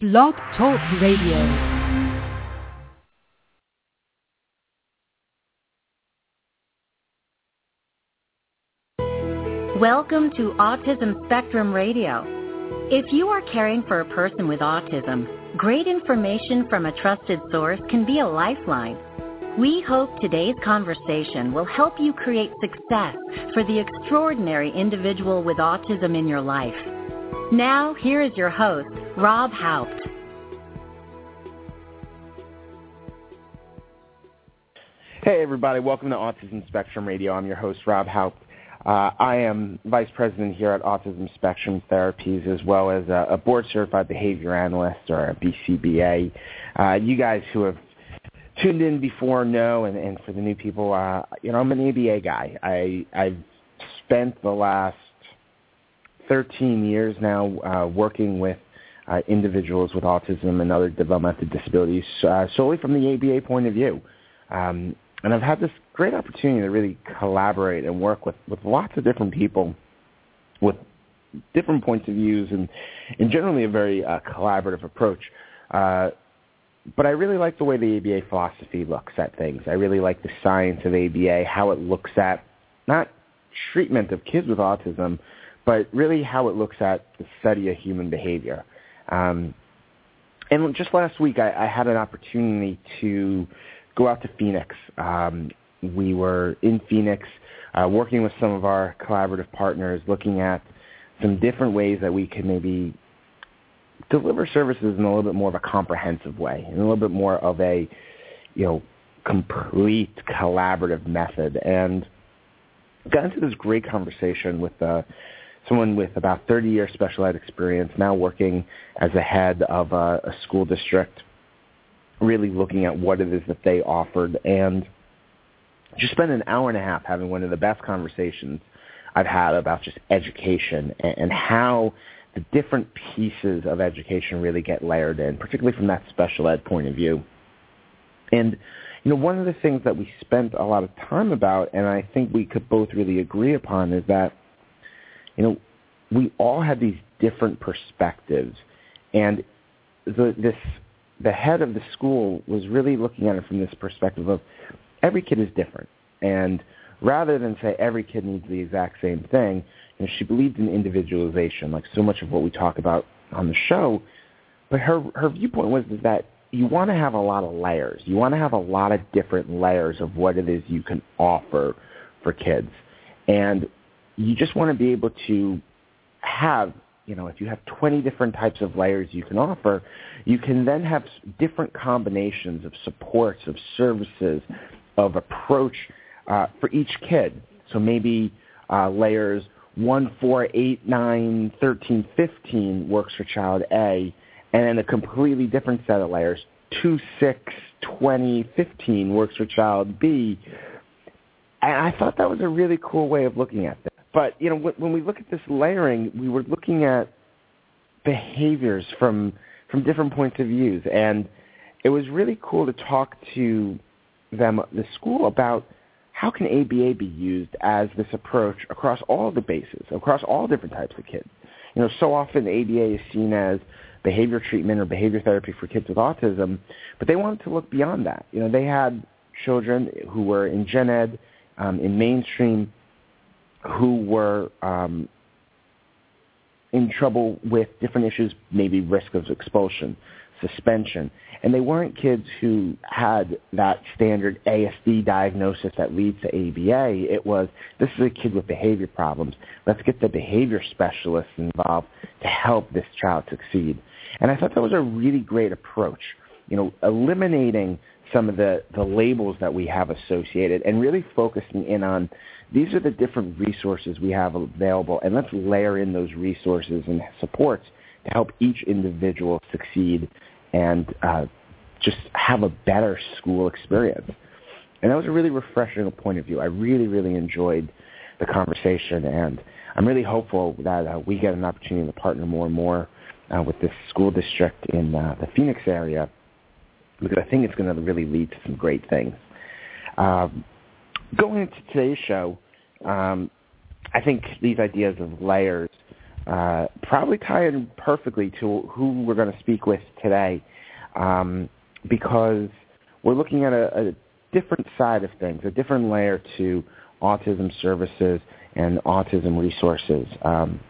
Blog Talk Radio. Welcome to Autism Spectrum Radio. If you are caring for a person with autism, great information from a trusted source can be a lifeline. We hope today's conversation will help you create success for the extraordinary individual with autism in your life. Now, here is your host, Rob Haupt. Hey, everybody. Welcome to Autism Spectrum Radio. I'm your host, Rob Haupt. Uh, I am Vice President here at Autism Spectrum Therapies, as well as a, a board-certified behavior analyst, or a BCBA. Uh, you guys who have tuned in before know, and, and for the new people, uh, you know, I'm an ABA guy. I, I've spent the last 13 years now uh, working with uh, individuals with autism and other developmental disabilities uh, solely from the ABA point of view. Um, and I've had this great opportunity to really collaborate and work with, with lots of different people with different points of views and, and generally a very uh, collaborative approach. Uh, but I really like the way the ABA philosophy looks at things. I really like the science of ABA, how it looks at not treatment of kids with autism, but really how it looks at the study of human behavior. Um, and just last week, I, I had an opportunity to go out to Phoenix. Um, we were in Phoenix uh, working with some of our collaborative partners, looking at some different ways that we could maybe deliver services in a little bit more of a comprehensive way, in a little bit more of a, you know, complete collaborative method. And got into this great conversation with uh, someone with about 30 years special ed experience, now working as a head of a, a school district, really looking at what it is that they offered, and just spent an hour and a half having one of the best conversations I've had about just education and, and how the different pieces of education really get layered in, particularly from that special ed point of view. And you know, one of the things that we spent a lot of time about, and I think we could both really agree upon, is that you know, we all have these different perspectives, and the, this the head of the school was really looking at it from this perspective of every kid is different, and rather than say every kid needs the exact same thing, you know, she believed in individualization, like so much of what we talk about on the show. But her her viewpoint was that you want to have a lot of layers. You want to have a lot of different layers of what it is you can offer for kids. And you just want to be able to have, you know, if you have 20 different types of layers you can offer, you can then have different combinations of supports, of services, of approach uh, for each kid. So maybe uh, layers 1, 4, 8, 9, 13, 15 works for child A, and then a completely different set of layers, 2, 6, 20, 15 works for child B. And I thought that was a really cool way of looking at this. But you know, when we look at this layering, we were looking at behaviors from from different points of views, and it was really cool to talk to them, the school, about how can ABA be used as this approach across all the bases, across all different types of kids. You know, so often ABA is seen as behavior treatment or behavior therapy for kids with autism, but they wanted to look beyond that. You know, they had children who were in gen ed, um, in mainstream, who were um, in trouble with different issues, maybe risk of expulsion, suspension. And they weren't kids who had that standard ASD diagnosis that leads to ABA. It was, this is a kid with behavior problems. Let's get the behavior specialists involved to help this child succeed. And I thought that was a really great approach. You know, eliminating some of the, the labels that we have associated and really focusing in on these are the different resources we have available, and let's layer in those resources and supports to help each individual succeed and uh, just have a better school experience. And that was a really refreshing point of view. I really, really enjoyed the conversation, and I'm really hopeful that uh, we get an opportunity to partner more and more uh, with this school district in uh, the Phoenix area because I think it's going to really lead to some great things. Um, going into today's show, um, I think these ideas of layers uh, probably tie in perfectly to who we're going to speak with today um, because we're looking at a, a different side of things, a different layer to autism services and autism resources. Um,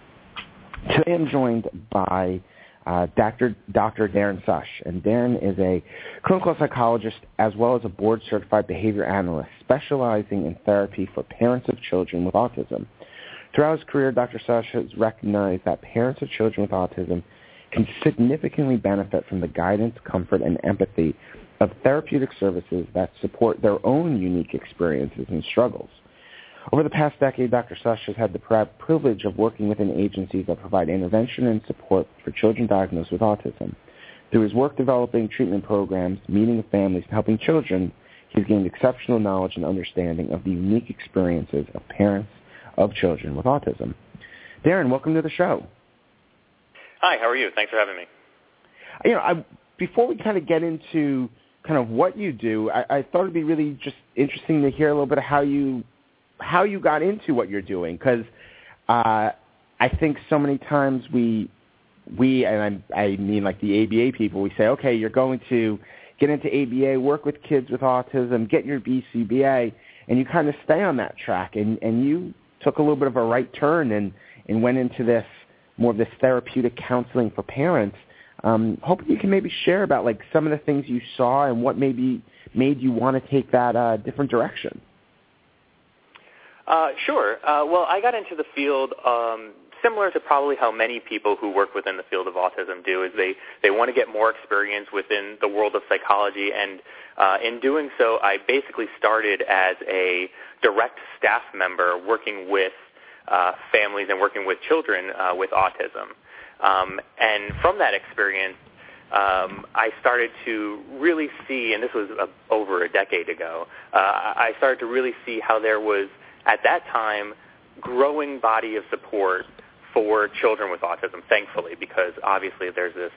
today I'm joined by uh, Dr. Dr. Darren Sush, and Darren is a clinical psychologist as well as a board-certified behavior analyst specializing in therapy for parents of children with autism. Throughout his career, Dr. Sush has recognized that parents of children with autism can significantly benefit from the guidance, comfort, and empathy of therapeutic services that support their own unique experiences and struggles. Over the past decade, Dr. Sush has had the privilege of working within agencies that provide intervention and support for children diagnosed with autism. Through his work developing treatment programs, meeting with families, and helping children, he's gained exceptional knowledge and understanding of the unique experiences of parents of children with autism. Darren, welcome to the show. Hi, how are you? Thanks for having me. You know, I, before we kind of get into kind of what you do, I, I thought it'd be really just interesting to hear a little bit of how you how you got into what you're doing because uh, I think so many times we we and I, I mean like the ABA people we say okay you're going to get into ABA work with kids with autism get your BCBA and you kind of stay on that track and and you took a little bit of a right turn and and went into this more of this therapeutic counseling for parents um, hoping you can maybe share about like some of the things you saw and what maybe made you want to take that uh, different direction. Uh, sure. Uh, well, I got into the field um, similar to probably how many people who work within the field of autism do. Is they they want to get more experience within the world of psychology, and uh, in doing so, I basically started as a direct staff member working with uh, families and working with children uh, with autism. Um, and from that experience, um, I started to really see, and this was uh, over a decade ago, uh, I started to really see how there was, at that time, growing body of support for children with autism, thankfully, because obviously there's this,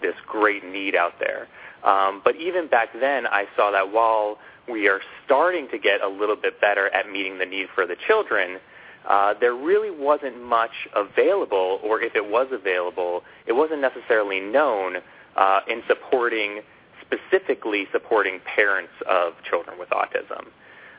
this great need out there. Um, but even back then, I saw that while we are starting to get a little bit better at meeting the need for the children, uh, there really wasn't much available, or if it was available, it wasn't necessarily known uh, in supporting, specifically supporting parents of children with autism.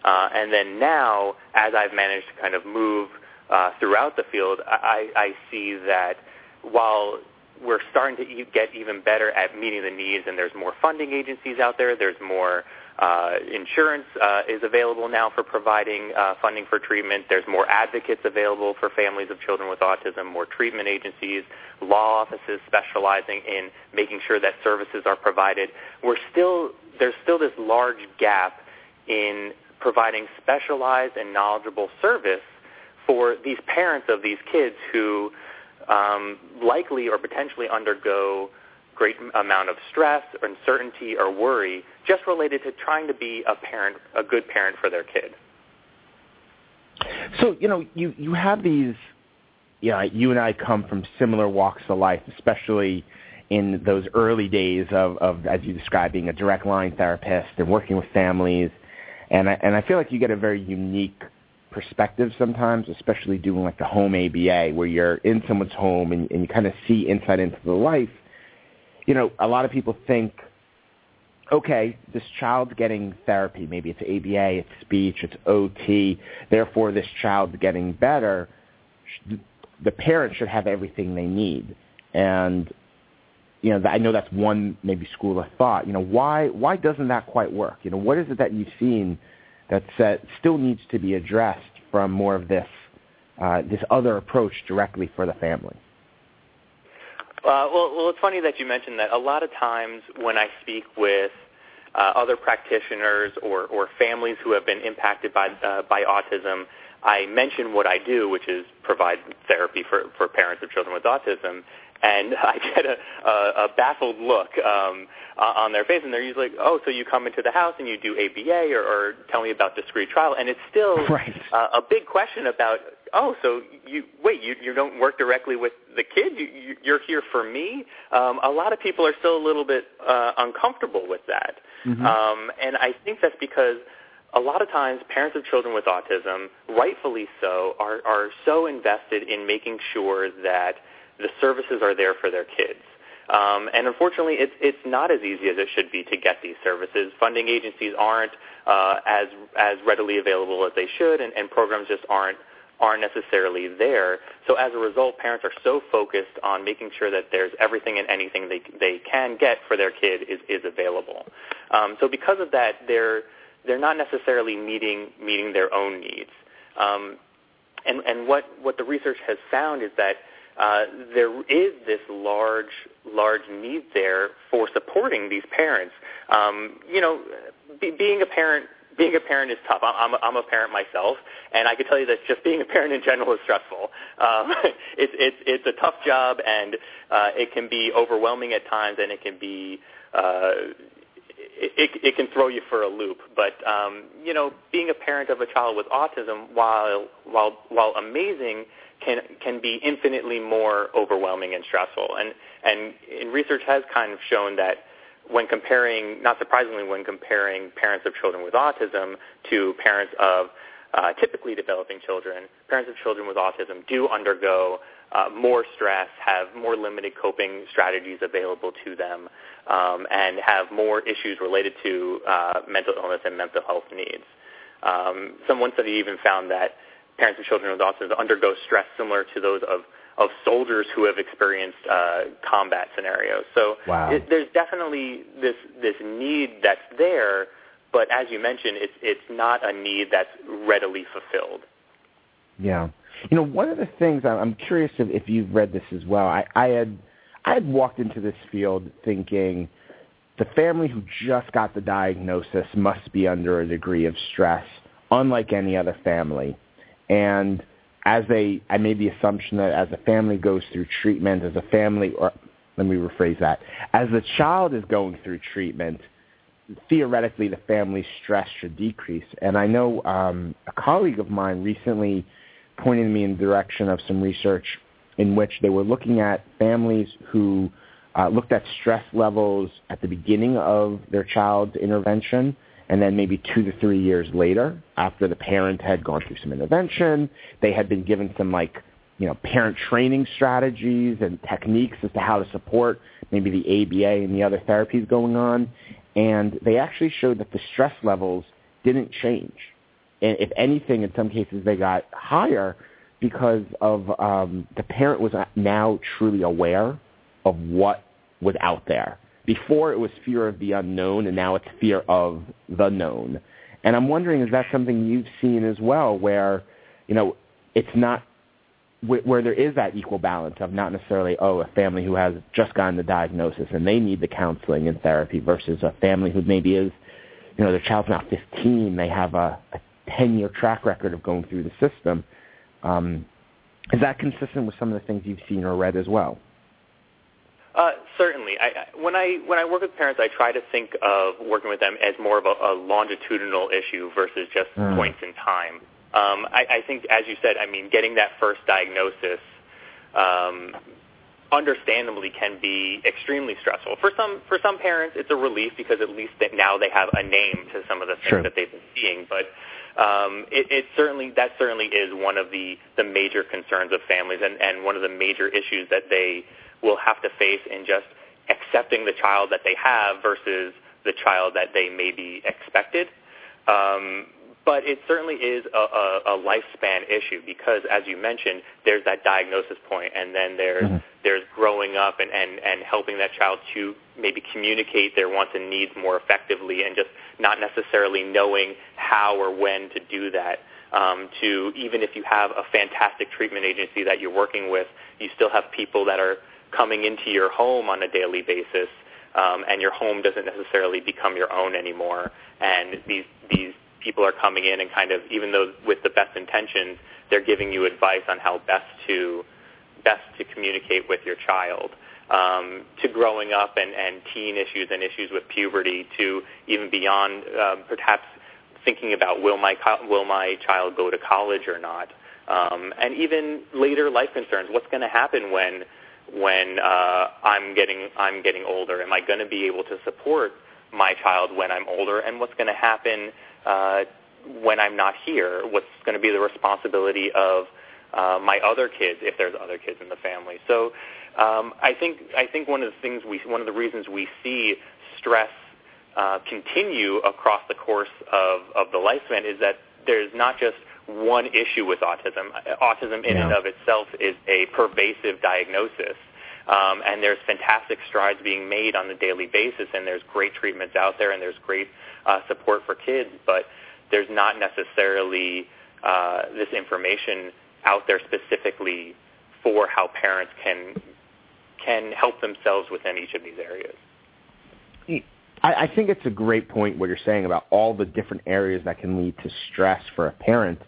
Uh, and then now, as I've managed to kind of move uh, throughout the field, I, I see that while we're starting to get even better at meeting the needs, and there's more funding agencies out there, there's more uh, insurance uh, is available now for providing uh, funding for treatment. There's more advocates available for families of children with autism, more treatment agencies, law offices specializing in making sure that services are provided. We're still there's still this large gap in providing specialized and knowledgeable service for these parents of these kids who um, likely or potentially undergo great amount of stress, or uncertainty, or worry just related to trying to be a parent, a good parent for their kid. So, you know, you, you have these, you know, you and I come from similar walks of life, especially in those early days of, of as you described, being a direct line therapist and working with families. And I, and I feel like you get a very unique perspective sometimes, especially doing like the home ABA where you're in someone's home and, and you kind of see insight into the life you know, a lot of people think, okay, this child's getting therapy. Maybe it's ABA, it's speech, it's OT. Therefore, this child's getting better. The parent should have everything they need. And you know, I know that's one maybe school of thought. You know, why why doesn't that quite work? You know, what is it that you've seen that still needs to be addressed from more of this uh, this other approach directly for the family? Uh, well, well, it's funny that you mentioned that. A lot of times when I speak with uh, other practitioners or, or families who have been impacted by uh, by autism, I mention what I do, which is provide therapy for, for parents of children with autism, and I get a, a, a baffled look um, on their face, and they're usually like, "Oh, so you come into the house and you do ABA, or, or tell me about discrete trial?" And it's still right. uh, a big question about, "Oh, so you wait, you you don't work directly with the kid? You, you're here for me?" Um, a lot of people are still a little bit uh, uncomfortable with that, mm-hmm. um, and I think that's because a lot of times parents of children with autism, rightfully so, are, are so invested in making sure that the services are there for their kids. Um, and unfortunately, it's, it's not as easy as it should be to get these services. Funding agencies aren't uh, as, as readily available as they should, and, and programs just aren't aren't necessarily there. So as a result, parents are so focused on making sure that there's everything and anything they they can get for their kid is is available. Um, so because of that, they're they're not necessarily meeting meeting their own needs. Um, and and what what the research has found is that uh, there is this large large need there for supporting these parents. Um, you know, be, being a parent being a parent is tough. I'm, I'm, a, parent myself, and I can tell you that just being a parent in general is stressful. Um, it's it's it's a tough job, and uh, it can be overwhelming at times, and it can be uh, it, it can throw you for a loop. But um, you know, being a parent of a child with autism, while while while amazing, can can be infinitely more overwhelming and stressful. And and, and research has kind of shown that when comparing, not surprisingly, when comparing parents of children with autism to parents of uh, typically developing children, parents of children with autism do undergo uh, more stress, have more limited coping strategies available to them, um, and have more issues related to uh, mental illness and mental health needs. Um, some one study even found that parents of children with autism undergo stress similar to those of of soldiers who have experienced uh, combat scenarios. So wow. it, there's definitely this this need that's there, but as you mentioned, it's it's not a need that's readily fulfilled. Yeah, you know, one of the things I'm curious if, if you've read this as well. I, I had I had walked into this field thinking the family who just got the diagnosis must be under a degree of stress, unlike any other family, and as they, I made the assumption that as a family goes through treatment, as a family, or let me rephrase that, as the child is going through treatment, theoretically the family stress should decrease. And I know um, a colleague of mine recently pointed me in the direction of some research in which they were looking at families who uh, looked at stress levels at the beginning of their child's intervention and then maybe two to three years later, after the parent had gone through some intervention, they had been given some like, you know, parent training strategies and techniques as to how to support maybe the ABA and the other therapies going on. And they actually showed that the stress levels didn't change. And if anything, in some cases, they got higher because of um, the parent was now truly aware of what was out there before it was fear of the unknown, and now it's fear of the known. And I'm wondering, is that something you've seen as well, where you know it's not where there is that equal balance of not necessarily oh a family who has just gotten the diagnosis and they need the counseling and therapy versus a family who maybe is you know their child's now 15 they have a, a 10 year track record of going through the system um, is that consistent with some of the things you've seen or read as well uh, certainly. I, when I when I work with parents, I try to think of working with them as more of a, a longitudinal issue versus just mm. points in time. Um, I, I think, as you said, I mean, getting that first diagnosis, um, understandably, can be extremely stressful. For some for some parents, it's a relief because at least that now they have a name to some of the things sure. that they've been seeing. But um, it, it certainly that certainly is one of the the major concerns of families and and one of the major issues that they will have to face in just accepting the child that they have versus the child that they may be expected. Um, but it certainly is a, a, a lifespan issue because, as you mentioned, there's that diagnosis point, and then there's mm-hmm. There's growing up and, and, and helping that child to maybe communicate their wants and needs more effectively, and just not necessarily knowing how or when to do that. Um, to even if you have a fantastic treatment agency that you're working with, you still have people that are coming into your home on a daily basis, um, and your home doesn't necessarily become your own anymore. And these these people are coming in and kind of, even though with the best intentions, they're giving you advice on how best to best to communicate with your child. Um, to growing up and, and teen issues and issues with puberty, to even beyond um, perhaps thinking about will my will my child go to college or not, um, and even later life concerns. What's going to happen when when uh, I'm getting I'm getting older? Am I going to be able to support my child when I'm older? And what's going to happen uh, when I'm not here? What's going to be the responsibility of uh, my other kids if there's other kids in the family? So um, I think I think one of the things we one of the reasons we see stress uh, continue across the course of, of the lifespan is that there's not just one issue with autism. Autism in yeah. and of itself is a pervasive diagnosis. Um, and there's fantastic strides being made on a daily basis, and there's great treatments out there, and there's great uh, support for kids, but there's not necessarily uh, this information out there specifically for how parents can can help themselves within each of these areas. I, I think it's a great point what you're saying about all the different areas that can lead to stress for a parent.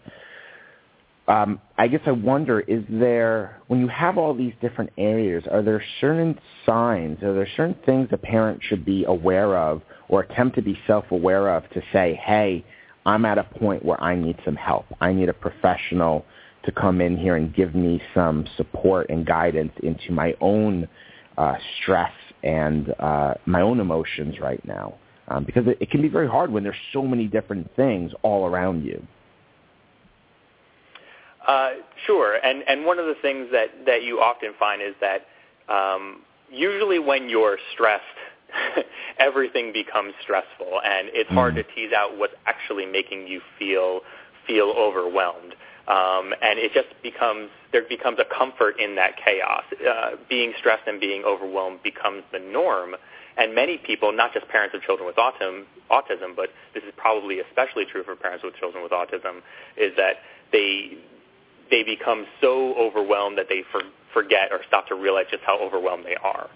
Um, I guess I wonder, is there, when you have all these different areas, are there certain signs, are there certain things a parent should be aware of or attempt to be self-aware of to say, hey, I'm at a point where I need some help. I need a professional to come in here and give me some support and guidance into my own uh, stress and uh, my own emotions right now. Um, because it, it can be very hard when there's so many different things all around you. Uh, sure, and and one of the things that that you often find is that um, usually when you're stressed, everything becomes stressful, and it's hard mm. to tease out what's actually making you feel feel overwhelmed. Um, and it just becomes there becomes a comfort in that chaos. Uh, being stressed and being overwhelmed becomes the norm, and many people, not just parents of children with autism, autism, but this is probably especially true for parents with children with autism, is that they they become so overwhelmed that they for, forget or stop to realize just how overwhelmed they are.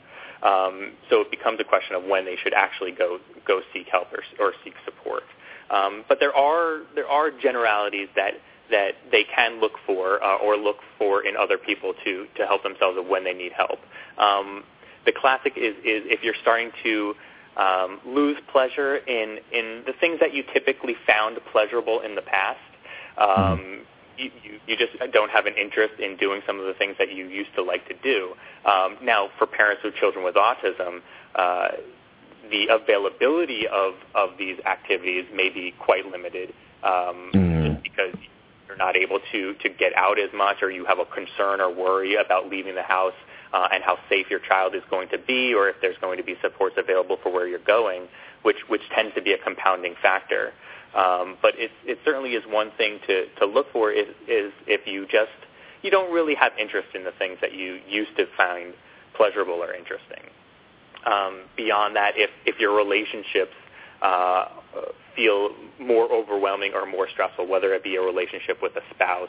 Um, so it becomes a question of when they should actually go go seek help or, or seek support. Um, but there are there are generalities that that they can look for uh, or look for in other people to to help themselves when they need help. Um, the classic is is if you're starting to um, lose pleasure in in the things that you typically found pleasurable in the past. Um, mm-hmm. you, you, you just don't have an interest in doing some of the things that you used to like to do. Um, now, for parents with children with autism, uh, the availability of, of these activities may be quite limited um, mm. just because you're not able to, to get out as much or you have a concern or worry about leaving the house uh, and how safe your child is going to be or if there's going to be supports available for where you're going, which, which tends to be a compounding factor. Um, but it, it certainly is one thing to, to look for is, is if you just, you don't really have interest in the things that you used to find pleasurable or interesting. Um, beyond that, if, if your relationships uh, feel more overwhelming or more stressful, whether it be a relationship with a spouse,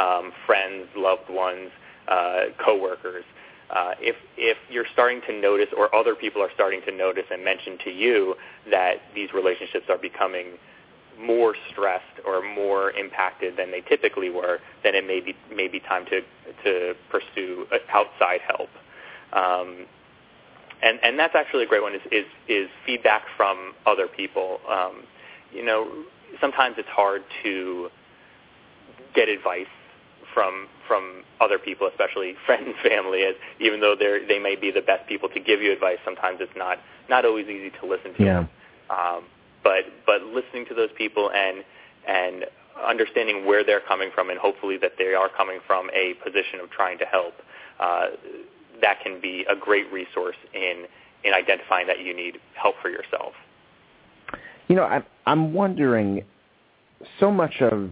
um, friends, loved ones, uh, coworkers. Uh, if if you're starting to notice, or other people are starting to notice and mention to you that these relationships are becoming more stressed or more impacted than they typically were, then it may be may be time to to pursue outside help. Um, and and that's actually a great one is is, is feedback from other people. Um, you know, sometimes it's hard to get advice from from other people, especially friends and family, as even though they they may be the best people to give you advice. Sometimes it's not not always easy to listen to. Yeah. Um, but but listening to those people and and understanding where they're coming from and hopefully that they are coming from a position of trying to help, uh, that can be a great resource in in identifying that you need help for yourself. You know, I'm I'm wondering so much of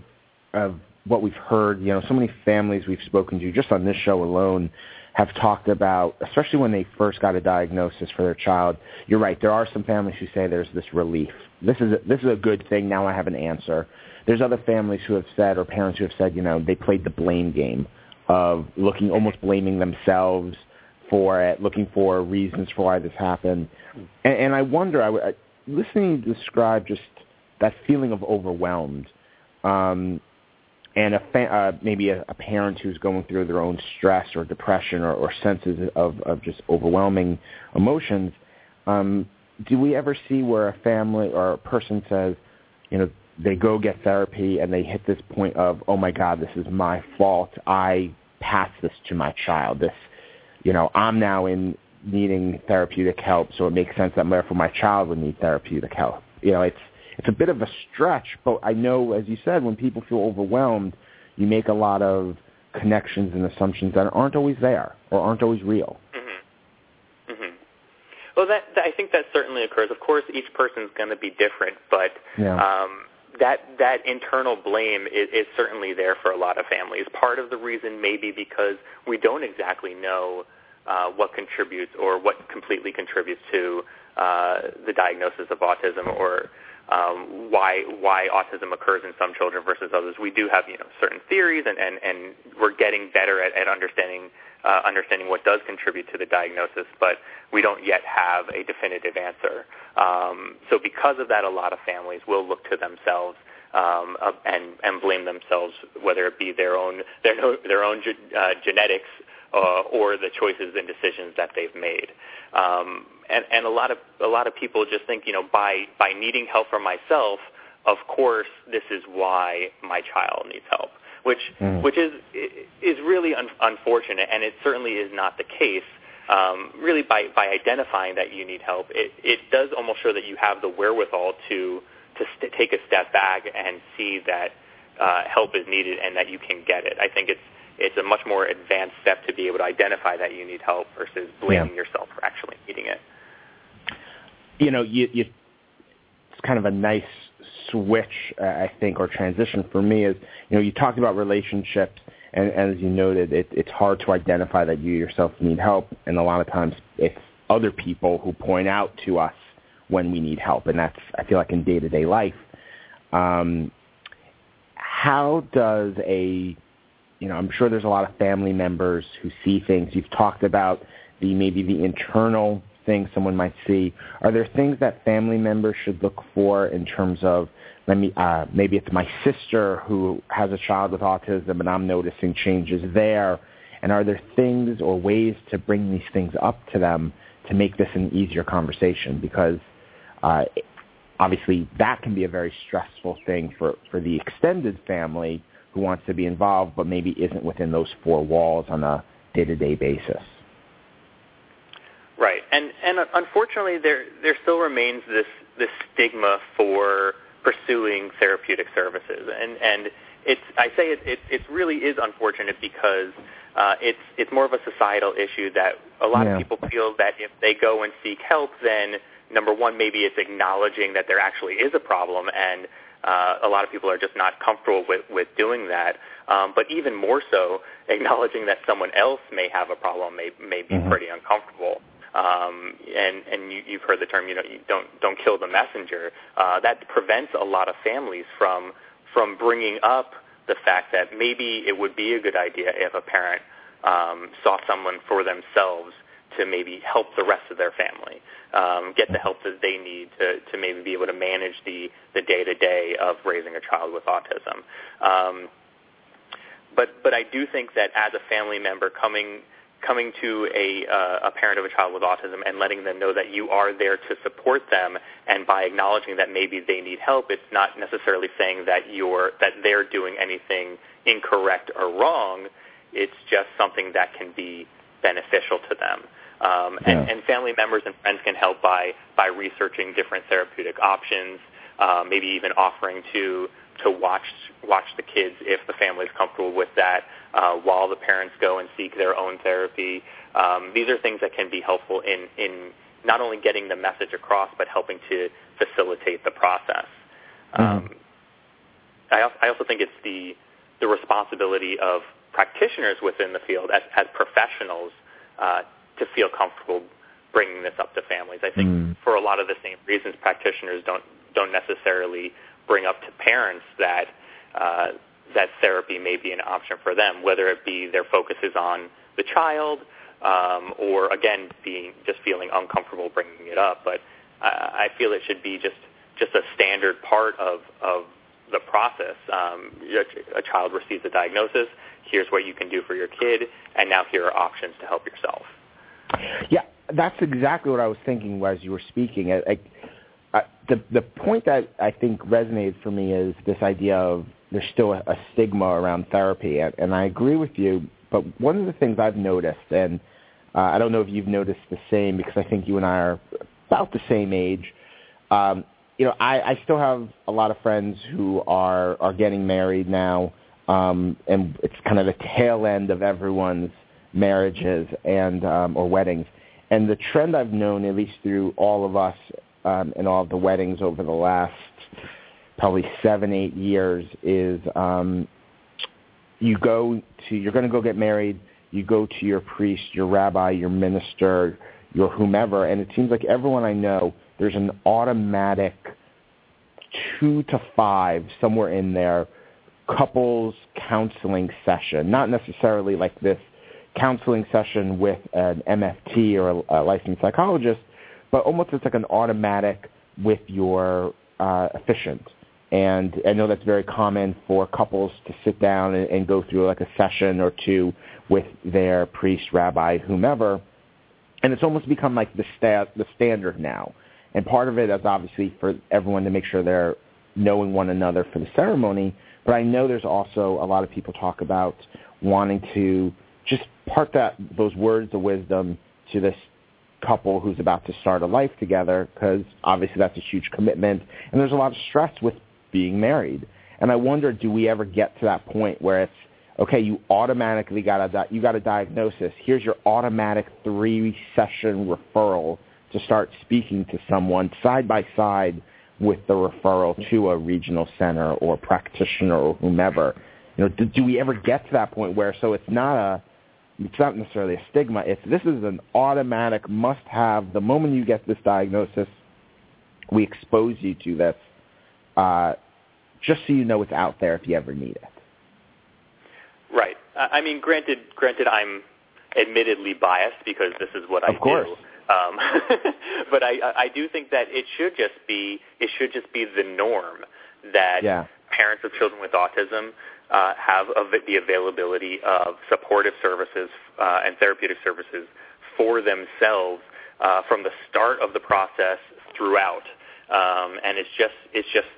of what we've heard, you know, so many families we've spoken to just on this show alone have talked about, especially when they first got a diagnosis for their child. You're right. There are some families who say there's this relief. This is a, this is a good thing. Now I have an answer. There's other families who have said, or parents who have said, you know, they played the blame game of looking, almost blaming themselves for it, looking for reasons for why this happened. And, and I wonder, I, listening to describe just that feeling of overwhelmed, um, and a fa- uh, maybe a, a parent who's going through their own stress or depression or, or senses of, of just overwhelming emotions. Um, do we ever see where a family or a person says, you know, they go get therapy and they hit this point of, oh my God, this is my fault. I passed this to my child. This, you know, I'm now in needing therapeutic help, so it makes sense that therefore my child would need therapeutic help. You know, it's it's a bit of a stretch, but I know, as you said, when people feel overwhelmed, you make a lot of connections and assumptions that aren't always there or aren't always real. Mm-hmm. Mm-hmm. Well, that, that, I think that certainly occurs. Of course, each person's going to be different, but yeah. um, that that internal blame is, is certainly there for a lot of families. Part of the reason may be because we don't exactly know uh, what contributes or what completely contributes to uh, the diagnosis of autism or um, why why autism occurs in some children versus others. We do have you know certain theories, and and, and we're getting better at, at understanding uh, understanding what does contribute to the diagnosis, but we don't yet have a definitive answer. Um, so because of that, a lot of families will look to themselves um, uh, and and blame themselves, whether it be their own their their own ge- uh, genetics uh, or the choices and decisions that they've made. Um, and, and a lot of a lot of people just think, you know, by by needing help for myself, of course, this is why my child needs help, which mm. which is is really un- unfortunate, and it certainly is not the case. Um, really, by by identifying that you need help, it it does almost show that you have the wherewithal to to st- take a step back and see that uh, help is needed and that you can get it. I think it's it's a much more advanced step to be able to identify that you need help versus blaming yeah. yourself for actually needing it. You know, you, you, it's kind of a nice switch, uh, I think, or transition for me is, you know, you talked about relationships, and, and as you noted, it, it's hard to identify that you yourself need help, and a lot of times it's other people who point out to us when we need help, and that's, I feel like, in day-to-day life. Um, how does a you know, I'm sure there's a lot of family members who see things. You've talked about the maybe the internal things someone might see. Are there things that family members should look for in terms of let me uh, maybe it's my sister who has a child with autism and I'm noticing changes there. And are there things or ways to bring these things up to them to make this an easier conversation? Because uh, obviously that can be a very stressful thing for, for the extended family who wants to be involved but maybe isn't within those four walls on a day-to-day basis. Right, and and unfortunately, there there still remains this this stigma for pursuing therapeutic services, and and it's I say it it, it really is unfortunate because uh, it's it's more of a societal issue that a lot yeah. of people feel that if they go and seek help, then number one, maybe it's acknowledging that there actually is a problem, and uh, a lot of people are just not comfortable with, with doing that. Um, but even more so, acknowledging that someone else may have a problem may, may be mm-hmm. pretty uncomfortable. Um, and and you, you've heard the term, you know, you don't don't kill the messenger. Uh, that prevents a lot of families from from bringing up the fact that maybe it would be a good idea if a parent um, saw someone for themselves to maybe help the rest of their family, um, get the help that they need to, to maybe be able to manage the, the day-to-day of raising a child with autism. Um, but, but I do think that as a family member coming coming to a, uh, a parent of a child with autism and letting them know that you are there to support them and by acknowledging that maybe they need help, it's not necessarily saying that you're that they're doing anything incorrect or wrong. It's just something that can be beneficial to them. Um, and, Yeah. and family members and friends can help by, by researching different therapeutic options, uh, maybe even offering to, to watch, watch the kids if the family is comfortable with that uh, while the parents go and seek their own therapy. Um, these are things that can be helpful in, in not only getting the message across, but helping to facilitate the process. Um, I, I also think it's the, the responsibility of practitioners within the field as, as professionals uh, to feel comfortable bringing this up to families. I think Mm. for a lot of the same reasons, practitioners don't don't necessarily bring up to parents that uh, that therapy may be an option for them, whether it be their focus is on the child um, or again being just feeling uncomfortable bringing it up. But I, I feel it should be just just a standard part of of the process. Um, a child receives a diagnosis. Here's what you can do for your kid, and now here are options to help yourself. Yeah, that's exactly what I was thinking as you were speaking. I, I, I, the the point that I think resonated for me is this idea of there's still a, a stigma around therapy, and, and I agree with you. But one of the things I've noticed, and uh, I don't know if you've noticed the same, because I think you and I are about the same age, um, you know, I, I still have a lot of friends who are are getting married now, um, and it's kind of the tail end of everyone's marriages and um, or weddings. And the trend I've known, at least through all of us um, and all of the weddings over the last probably seven, eight years, is um, you go to you're going to go get married. You go to your priest, your rabbi, your minister, your whomever, and it seems like everyone I know, there's an automatic two to five somewhere in there couples counseling session, not necessarily like this counseling session with an MFT or a, licensed psychologist, but almost it's like an automatic with your uh, efficient. And I know that's very common for couples to sit down and, and go through like a session or two with their priest, rabbi, whomever. And it's almost become like the, sta- the standard now. And part of it is obviously for everyone to make sure they're knowing one another for the ceremony. But I know there's also a lot of people talk about wanting to just part that those words of wisdom to this couple who's about to start a life together because obviously that's a huge commitment and there's a lot of stress with being married. And I wonder, do we ever get to that point where it's okay, you automatically got a you got a diagnosis. Here's your automatic three session referral to start speaking to someone side by side with the referral to a regional center or practitioner or whomever. You know, do, do we ever get to that point where so it's not a it's not necessarily a stigma. It's this is an automatic must-have. The moment you get this diagnosis, we expose you to this, uh, just so you know it's out there if you ever need it. Right. I mean, granted, granted, I'm admittedly biased because this is what of I course. do. Um, but I, I do think that it should just be it should just be the norm that yeah. parents of children with autism uh, have av- the availability of supportive services uh, and therapeutic services for themselves uh, from the start of the process throughout. Um, and it's just it's just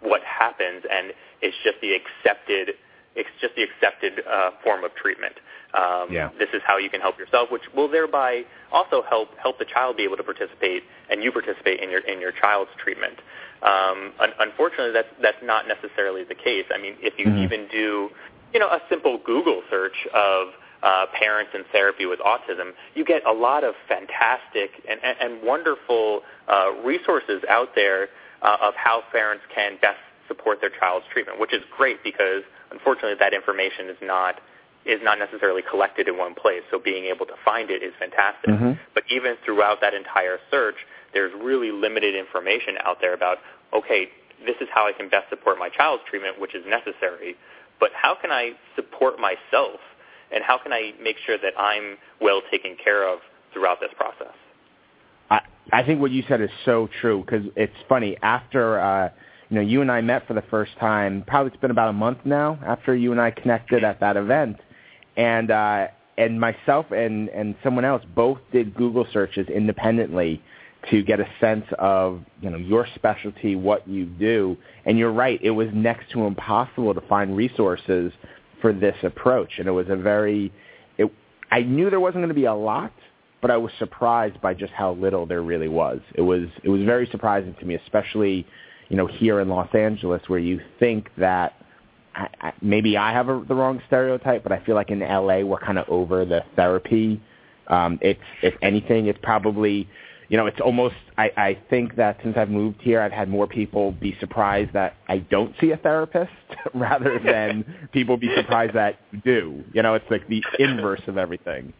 what happens, and it's just the accepted it's just the accepted uh, form of treatment. Um, Yeah. This is how you can help yourself, which will thereby also help help the child be able to participate, and you participate in your in your child's treatment. Um, un- unfortunately, that's that's not necessarily the case. I mean, if you Mhm. even do, you know, a simple Google search of uh, parents in therapy with autism, you get a lot of fantastic and, and, and wonderful uh, resources out there uh, of how parents can best support their child's treatment, which is great because unfortunately that information is not is not necessarily collected in one place. So being able to find it is fantastic. Mhm. But even throughout that entire search, there's really limited information out there about okay, this is how I can best support my child's treatment, which is necessary. But how can I support myself, and how can I make sure that I'm well taken care of throughout this process? I I think what you said is so true because it's funny after uh, you know you and I met for the first time. Probably it's been about a month now after you and I connected at that event, and uh, and myself and and someone else both did Google searches independently to get a sense of you know your specialty, what you do. And you're right, it was next to impossible to find resources for this approach, and it was a very it. I knew there wasn't going to be a lot, but I was surprised by just how little there really was. It was it was very surprising to me, especially you know here in Los Angeles, where you think that I, I, maybe I have a, the wrong stereotype, but I feel like in LA we're kind of over the therapy. Um, it's if anything, it's probably you know it's almost I, I think that since I've moved here, I've had more people be surprised that I don't see a therapist rather than people be surprised that you do. You know, it's like the inverse of everything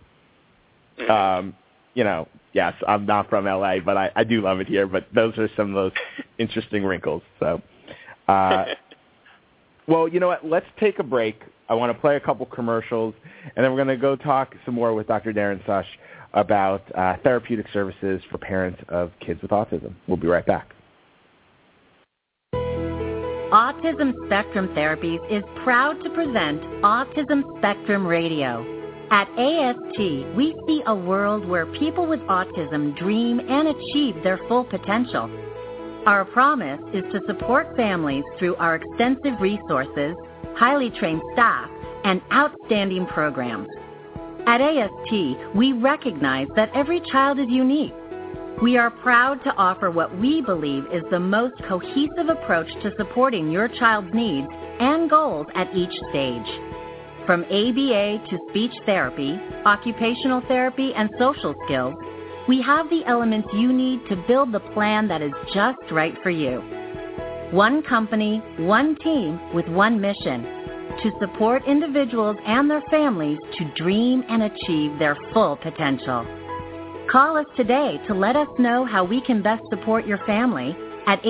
um, you know, yes, I'm not from LA, but I, I do love it here. But those are some of those interesting wrinkles. So, uh, well, you know what? Let's take a break. I want to play a couple commercials, and then we're going to go talk some more with Dr. Darren Sush about uh, therapeutic services for parents of kids with autism. We'll be right back. Autism Spectrum Therapies is proud to present Autism Spectrum Radio. At AST, we see a world where people with autism dream and achieve their full potential. Our promise is to support families through our extensive resources, highly trained staff, and outstanding programs. At AST, we recognize that every child is unique. We are proud to offer what we believe is the most cohesive approach to supporting your child's needs and goals at each stage. From ABA to speech therapy, occupational therapy, and social skills, we have the elements you need to build the plan that is just right for you. One company, one team with one mission to support individuals and their families to dream and achieve their full potential. Call us today to let us know how we can best support your family at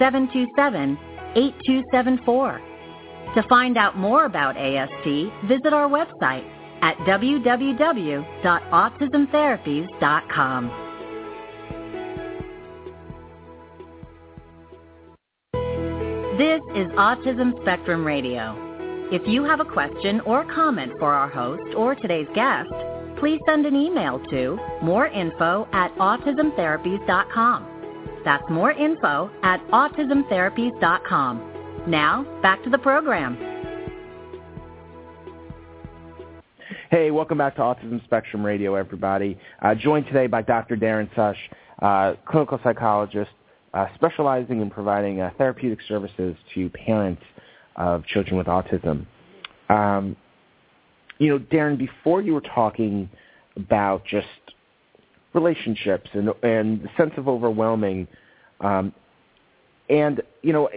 866-727-8274. To find out more about AST, visit our website at www.autismtherapies.com. This is Autism Spectrum Radio. If you have a question or comment for our host or today's guest, please send an email to moreinfo at autismtherapies.com. That's moreinfo at autismtherapies.com. Now, back to the program. Hey, welcome back to Autism Spectrum Radio, everybody. Uh, joined today by Dr. Darren Sush, uh, clinical psychologist, uh, specializing in providing uh, therapeutic services to parents of children with autism. Um, you know, Darren, before you were talking about just relationships and and the sense of overwhelming, um, and you know,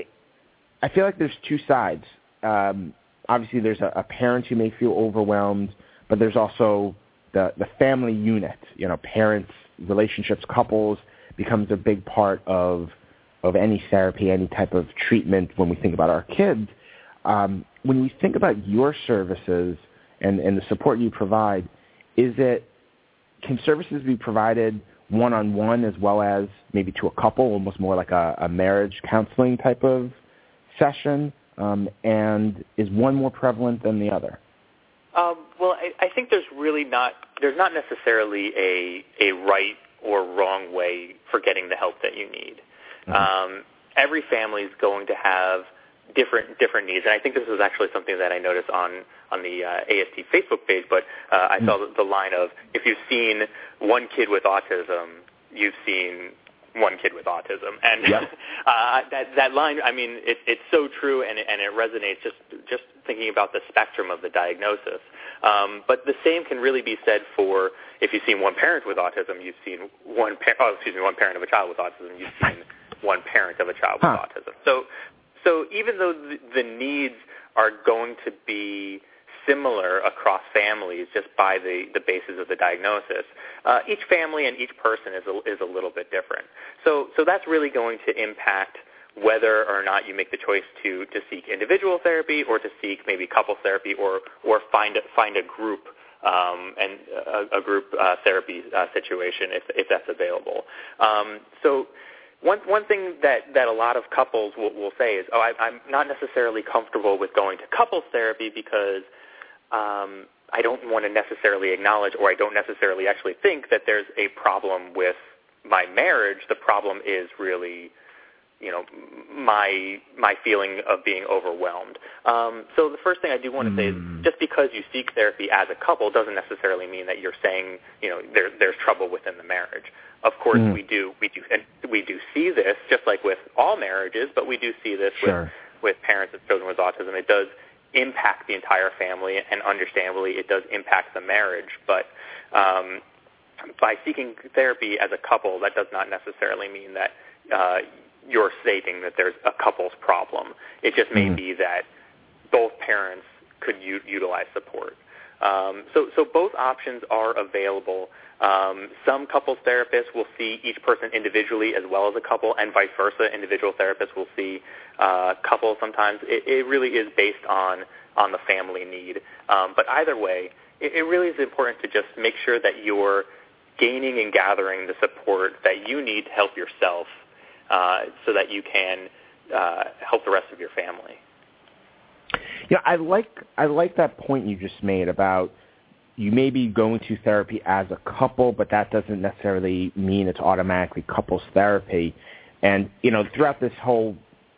I feel like there's two sides. Um, obviously, there's a, a parent who may feel overwhelmed but there's also the the family unit. You know, parents, relationships, couples becomes a big part of of any therapy, any type of treatment when we think about our kids. Um, when we think about your services and, and the support you provide, is it can services be provided one-on-one as well as maybe to a couple, almost more like a, a marriage counseling type of session? Um, and is one more prevalent than the other? Um, well, I, I think there's really not there's not necessarily a a right or wrong way for getting the help that you need. Mm-hmm. Um, every family is going to have different different needs, and I think this is actually something that I noticed on on the uh, AST Facebook page. But uh, I mm-hmm. saw the, the line of if you've seen one kid with autism, you've seen one kid with autism, and yep. uh, that that line. I mean, it, it's so true, and it, and it resonates. Just just thinking about the spectrum of the diagnosis, um, but the same can really be said for if you've seen one parent with autism, you've seen one par- oh, excuse me, one parent of a child with autism, you've seen one parent of a child with huh. autism. So so even though the, the needs are going to be similar across families just by the, the basis of the diagnosis. Uh, each family and each person is a, is a little bit different. So, so that's really going to impact whether or not you make the choice to, to seek individual therapy or to seek maybe couple therapy or, or find, a, find a group um, and a, a group uh, therapy uh, situation if, if that's available. Um, so one one thing that that a lot of couples will, will say is, "Oh, I, I'm not necessarily comfortable with going to couples therapy because um, I don't want to necessarily acknowledge or I don't necessarily actually think that there's a problem with my marriage. The problem is really, you know, my my feeling of being overwhelmed. Um, so the first thing I do want to mm. say is hmm. just because you seek therapy as a couple doesn't necessarily mean that you're saying, you know, there, there's trouble within the marriage. Of course, mm. we do we do and we do see this just like with all marriages, but we do see this sure. with with parents of children with autism. It does impact the entire family, and understandably, it does impact the marriage. But um, by seeking therapy as a couple, that does not necessarily mean that uh, you're stating that there's a couple's problem. It just may mm-hmm. be that both parents could u- utilize support. Um, so, so both options are available. Um, some couples therapists will see each person individually as well as a couple, and vice versa. Individual therapists will see uh, couples sometimes. It, it really is based on on the family need. Um, but either way, it, it really is important to just make sure that you're gaining and gathering the support that you need to help yourself, so that you can uh, help the rest of your family. Yeah, I like I like that point you just made about you may be going to therapy as a couple, but that doesn't necessarily mean it's automatically couples therapy. And you know, throughout this whole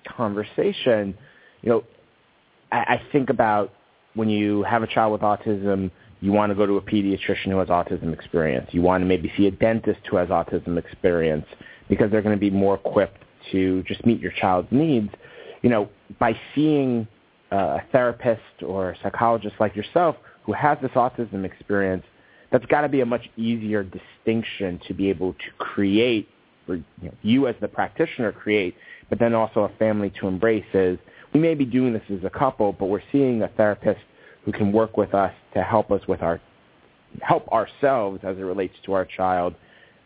conversation, you know, I, I think about when you have a child with autism, you want to go to a pediatrician who has autism experience. You want to maybe see a dentist who has autism experience because they're going to be more equipped to just meet your child's needs. You know, by seeing uh, a therapist or a psychologist like yourself who has this autism experience, that's got to be a much easier distinction to be able to create, for you, know, you as the practitioner create, but then also a family to embrace is we may be doing this as a couple, but we're seeing a therapist who can work with us to help us with our help ourselves as it relates to our child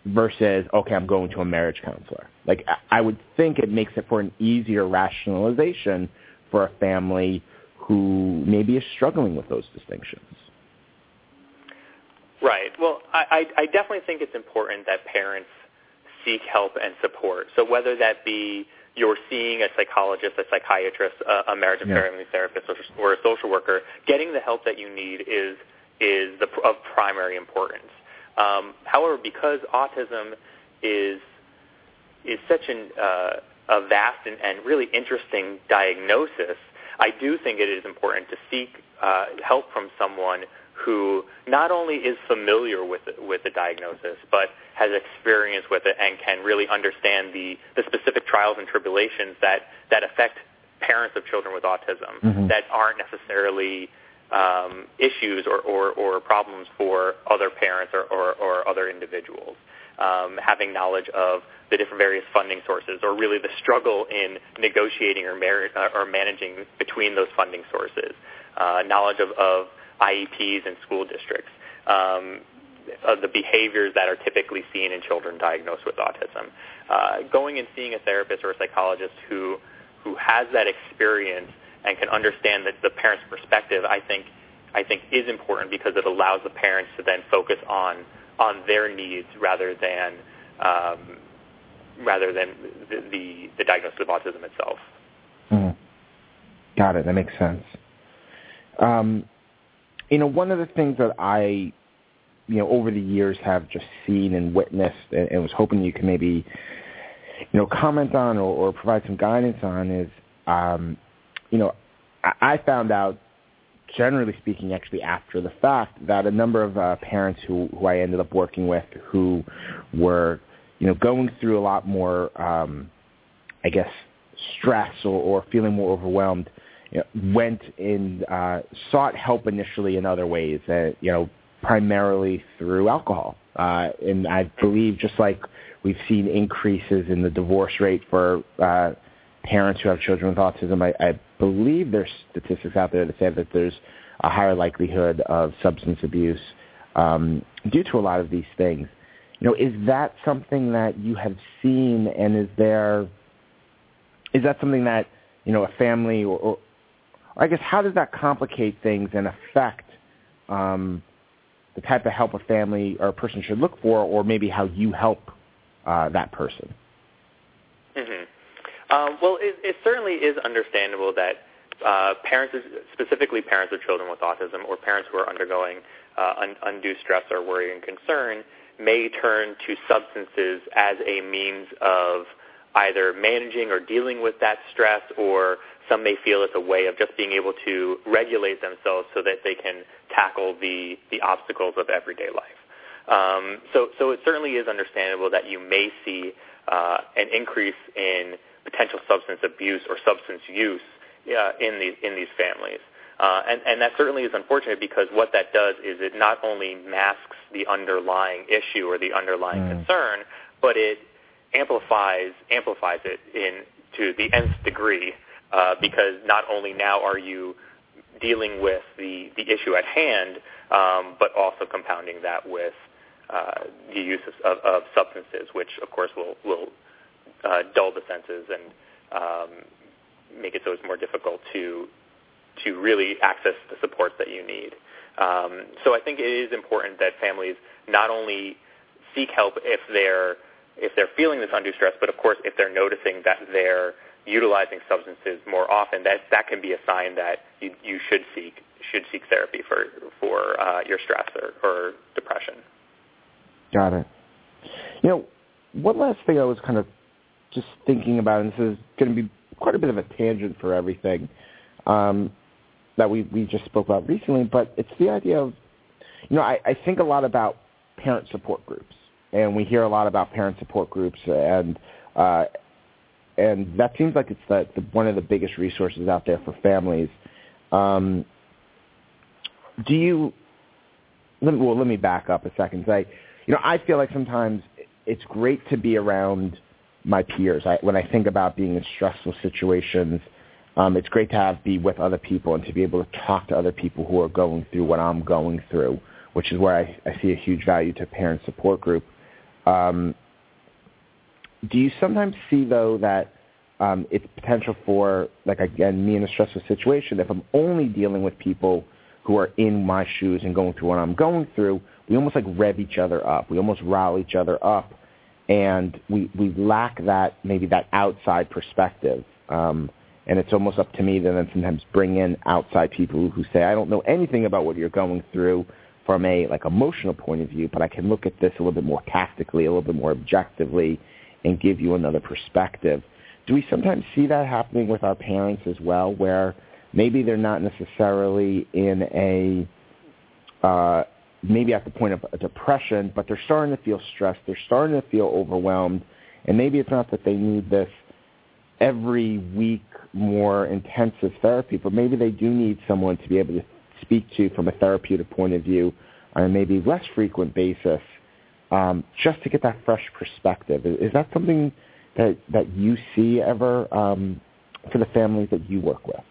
versus okay i'm going to a marriage counselor like i would think it makes it for an easier rationalization for a family who maybe is struggling with those distinctions right well i i definitely think it's important that parents seek help and support so whether that be you're seeing a psychologist, a psychiatrist, a, a marriage and yeah. family therapist, or, or a social worker, getting the help that you need is is the, of primary importance. Um, however, because autism is is such an uh, a vast and, and really interesting diagnosis, I do think it is important to seek uh, help from someone who not only is familiar with with the diagnosis, but has experience with it and can really understand the, the specific trials and tribulations that, that affect parents of children with autism mm-hmm. that aren't necessarily um, issues or, or, or problems for other parents or, or, other individuals. Um, having knowledge of the different various funding sources, or really the struggle in negotiating or, mar- uh, or managing between those funding sources, uh, knowledge of, of IEPs and school districts, um, of the behaviors that are typically seen in children diagnosed with autism. Uh, going and seeing a therapist or a psychologist who who has that experience and can understand the, the parent's perspective, I think I think is important because it allows the parents to then focus on on their needs rather than um, rather than the, the, the diagnosis of autism itself. Mm. Got it. That makes sense. Um, you know, one of the things that I you know over the years have just seen and witnessed and, and was hoping you could maybe you know comment on or, or provide some guidance on is um, you know I, I found out generally speaking actually after the fact that a number of uh, parents who who I ended up working with who were you know going through a lot more um, I guess stress or, or feeling more overwhelmed you know, went and uh, sought help initially in other ways. Uh, you know, primarily through alcohol. Uh, and I believe just like we've seen increases in the divorce rate for uh, parents who have children with autism, I, I believe there's statistics out there that say that there's a higher likelihood of substance abuse um, due to a lot of these things. You know, is that something that you have seen, and is there is that something that you know a family or, or I guess how does that complicate things and affect um, the type of help a family or a person should look for, or maybe how you help uh, that person. Mm-hmm. Um, well, it, it certainly is understandable that uh, parents, specifically parents of children with autism or parents who are undergoing uh, un- undue stress or worry and concern, may turn to substances as a means of either managing or dealing with that stress or some may feel it's a way of just being able to regulate themselves so that they can tackle the, the obstacles of everyday life. Um, so, so it certainly is understandable that you may see uh, an increase in potential substance abuse or substance use uh, in these in these families, uh, and and that certainly is unfortunate because what that does is it not only masks the underlying issue or the underlying mm. concern, but it amplifies amplifies it in to the nth degree uh, because not only now are you dealing with the, the issue at hand, um, but also compounding that with uh, the use of, of, substances, which of course will, will uh, dull the senses and um, make it so it's more difficult to to really access the supports that you need. Um, so I think it is important that families not only seek help if they're if they're feeling this undue stress, but of course if they're noticing that they're utilizing substances more often, that that can be a sign that you, you should seek should seek therapy for for uh, your stress or, or depression. Got it. You know, one last thing I was kind of just thinking about, and this is going to be quite a bit of a tangent for everything um, that we we just spoke about recently, but it's the idea of you know, I, I think a lot about parent support groups, and we hear a lot about parent support groups, and uh, and that seems like it's the, the, one of the biggest resources out there for families. Um, do you? Let me, well, let me back up a second. Say, you know, I feel like sometimes it's great to be around my peers. I, when I think about being in stressful situations, um, it's great to have be with other people and to be able to talk to other people who are going through what I'm going through, which is where I, I see a huge value to parent support group. Um, do you sometimes see though that um, it's potential for, like again, me in a stressful situation, if I'm only dealing with people who are in my shoes and going through what I'm going through, we almost like rev each other up. We almost rile each other up, and we we lack that maybe that outside perspective. Um, and it's almost up to me to then sometimes bring in outside people who say, I don't know anything about what you're going through from a like emotional point of view, but I can look at this a little bit more tactically, a little bit more objectively, and give you another perspective. Do we sometimes see that happening with our parents as well, where maybe they're not necessarily in a uh, maybe at the point of a depression, but they're starting to feel stressed, they're starting to feel overwhelmed, and maybe it's not that they need this every week more intensive therapy, but maybe they do need someone to be able to speak to from a therapeutic point of view on a maybe less frequent basis, um, just to get that fresh perspective. Is that something that that you see ever um, for the families that you work with?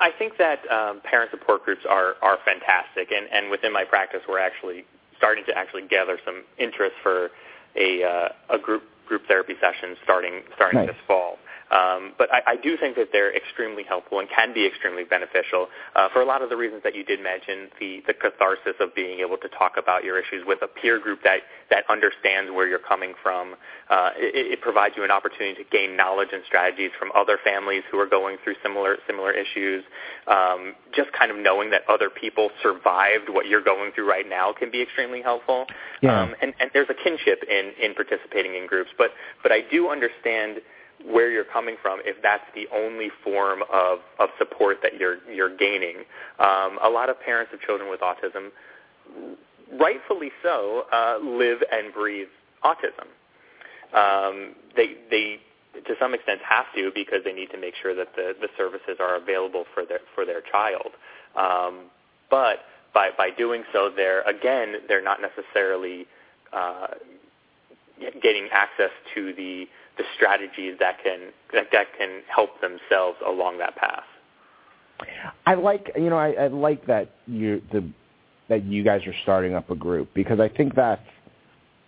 I think that um, parent support groups are are fantastic, and and within my practice, we're actually starting to actually gather some interest for a uh, a group group therapy session starting starting nice. this fall. Um, but I, I do think that they're extremely helpful and can be extremely beneficial uh, for a lot of the reasons that you did mention. The the catharsis of being able to talk about your issues with a peer group that that understands where you're coming from. Uh, it, it provides you an opportunity to gain knowledge and strategies from other families who are going through similar similar issues. Um, just kind of knowing that other people survived what you're going through right now can be extremely helpful. Yeah. Um, and, and there's a kinship in in participating in groups. But but I do understand where you're coming from if that's the only form of, of support that you're you're gaining. Um, a lot of parents of children with autism, rightfully so, uh, live and breathe autism. Um, they they to some extent have to because they need to make sure that the, the services are available for their for their child. Um, but by by doing so, they're again they're not necessarily uh, getting access to the the strategies that can that, that can help themselves along that path. I like you know I, I like that you the that you guys are starting up a group because I think that's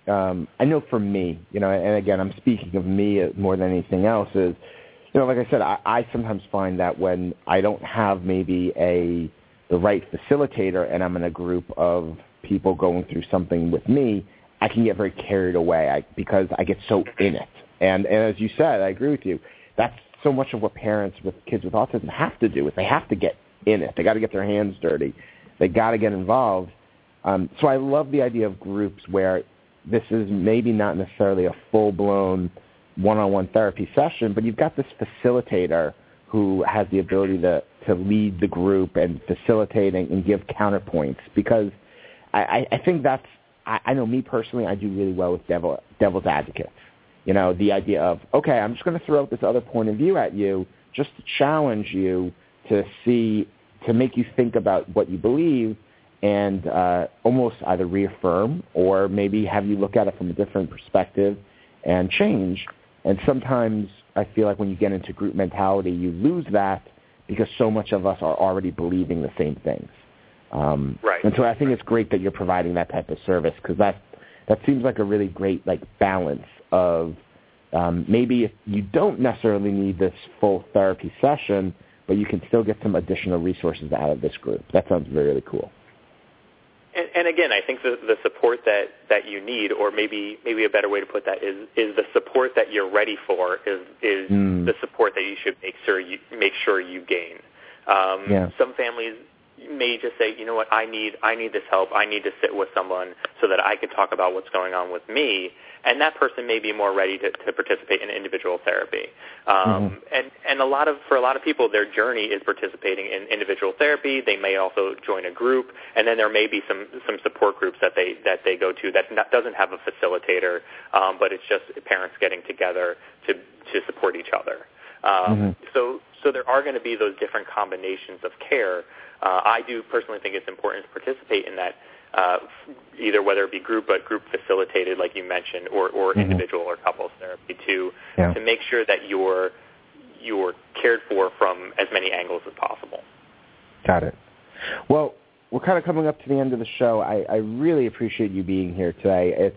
um, I know for me you know and again I'm speaking of me more than anything else is you know like I said I, I sometimes find that when I don't have maybe a the right facilitator and I'm in a group of people going through something with me I can get very carried away I, because I get so in it and, and as you said, I agree with you. That's so much of what parents with kids with autism have to do is they have to get in it. They got to get their hands dirty. They got to get involved. Um, so I love the idea of groups where this is maybe not necessarily a full-blown one-on-one therapy session, but you've got this facilitator who has the ability to, to lead the group and facilitate and, and give counterpoints because I, I think that's, I, I know me personally, I do really well with devil, devil's advocates. You know, the idea of, okay, I'm just going to throw out this other point of view at you just to challenge you to see, to make you think about what you believe and uh, almost either reaffirm or maybe have you look at it from a different perspective and change. And sometimes I feel like when you get into group mentality, you lose that because so much of us are already believing the same things. Um, right. And so I think it's great that you're providing that type of service because that that seems like a really great like balance of um, maybe if you don't necessarily need this full therapy session, but you can still get some additional resources out of this group. That sounds really, really cool. And, and again, I think the, the support that, that you need, or maybe maybe a better way to put that is is the support that you're ready for is is mm. the support that you should make sure you make sure you gain. Um, yeah. Some families may just say, you know what, I need I need this help. I need to sit with someone so that I can talk about what's going on with me. And that person may be more ready to, to participate in individual therapy. Um, mm-hmm. And and a lot of for a lot of people, their journey is participating in individual therapy. They may also join a group, and then there may be some some support groups that they that they go to that not, doesn't have a facilitator, um, but it's just parents getting together to to support each other. Um, mm-hmm. So so there are going to be those different combinations of care. Uh, I do personally think it's important to participate in that, uh, either whether it be group but group facilitated, like you mentioned, or, or mm-hmm. individual or couples therapy, to yeah. to make sure that you're you're cared for from as many angles as possible. Got it. Well, we're kind of coming up to the end of the show. I, I really appreciate you being here today. It's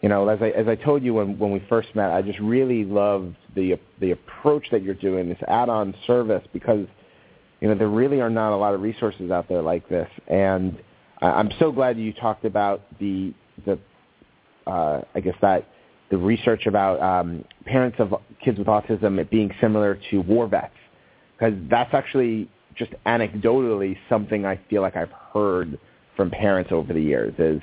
you know, as I as I told you when when we first met, I just really loved the the approach that you're doing, this add-on service, because you know there really are not a lot of resources out there like this, and I'm so glad you talked about the the uh, I guess that the research about um, parents of kids with autism it being similar to war vets, because that's actually just anecdotally something I feel like I've heard from parents over the years is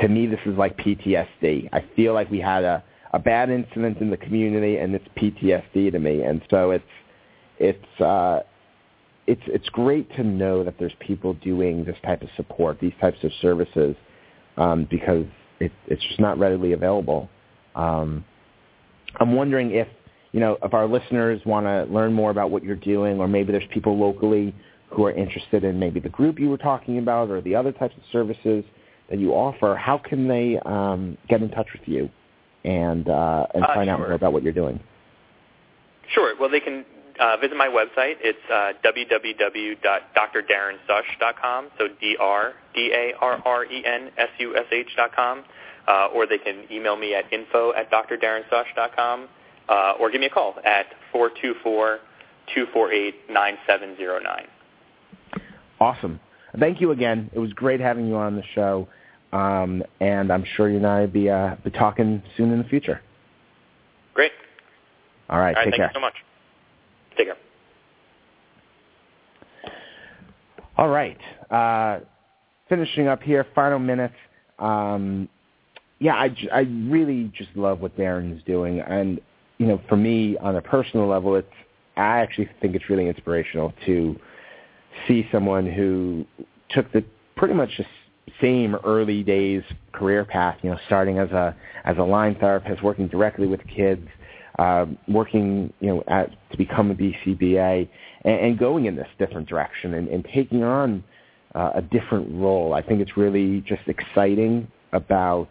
to me, this is like PTSD. I feel like we had a, a bad incident in the community, and it's PTSD to me. And so it's it's uh, it's it's great to know that there's people doing this type of support, these types of services, um, because it, it's just not readily available. Um, I'm wondering if you know if our listeners want to learn more about what you're doing, or maybe there's people locally who are interested in maybe the group you were talking about, or the other types of services that you offer, how can they um, get in touch with you and uh, and uh, find out more about what you're doing? Sure. Well, they can uh, visit my website. It's uh, www.drdarrensush.com. So D R D A R R E N S U S H dot com. Uh, or they can email me at info at drdarrensush.com uh, or give me a call at 424 248 9709. Awesome. Thank you again. It was great having you on the show. Um, and I'm sure you and I will be, uh, be talking soon in the future. Great. All right. All right take thank care. you so much. Take care. All right. Uh, finishing up here, final minutes. Um, yeah, I, I really just love what Darren is doing, and you know, for me on a personal level, it's I actually think it's really inspirational to see someone who took the pretty much the same early days career path, you know, starting as a as a line therapist, working directly with kids, uh, working, you know, at, to become a BCBA, and, and going in this different direction and, and taking on uh, a different role. I think it's really just exciting about,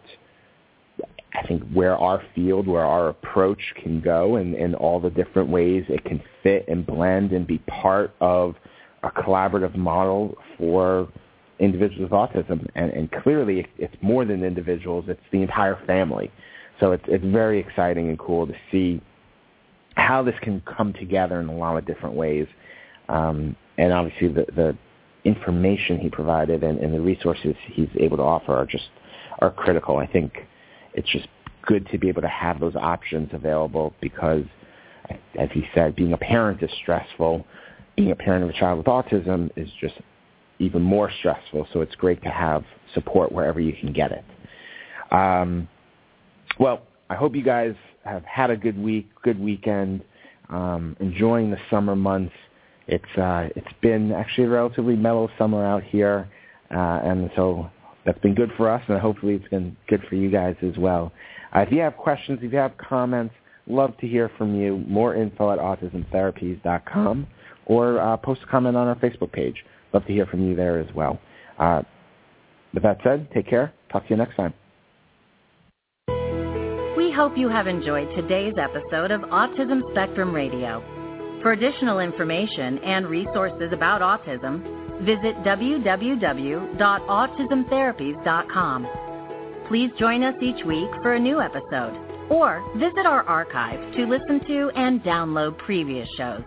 I think, where our field, where our approach can go, and, and all the different ways it can fit and blend and be part of a collaborative model for individuals with autism, and, and clearly it's more than individuals; it's the entire family. So it's it's very exciting and cool to see how this can come together in a lot of different ways, um, and obviously the the information he provided and, and the resources he's able to offer are just are critical. I think it's just good to be able to have those options available because, as he said, being a parent is stressful. Being a parent of a child with autism is just even more stressful. So it's great to have support wherever you can get it. Um, well, I hope you guys have had a good week, good weekend, um, enjoying the summer months. It's uh, it's been actually a relatively mellow summer out here, uh, and so that's been good for us, and hopefully it's been good for you guys as well. Uh, if you have questions, if you have comments, love to hear from you. More info at autismtherapies.com or uh, post a comment on our Facebook page. Love to hear from you there as well. Uh, with that said, take care. Talk to you next time. Hope you have enjoyed today's episode of Autism Spectrum Radio. For additional information and resources about autism, visit www.autismtherapies.com. Please join us each week for a new episode or visit our archive to listen to and download previous shows.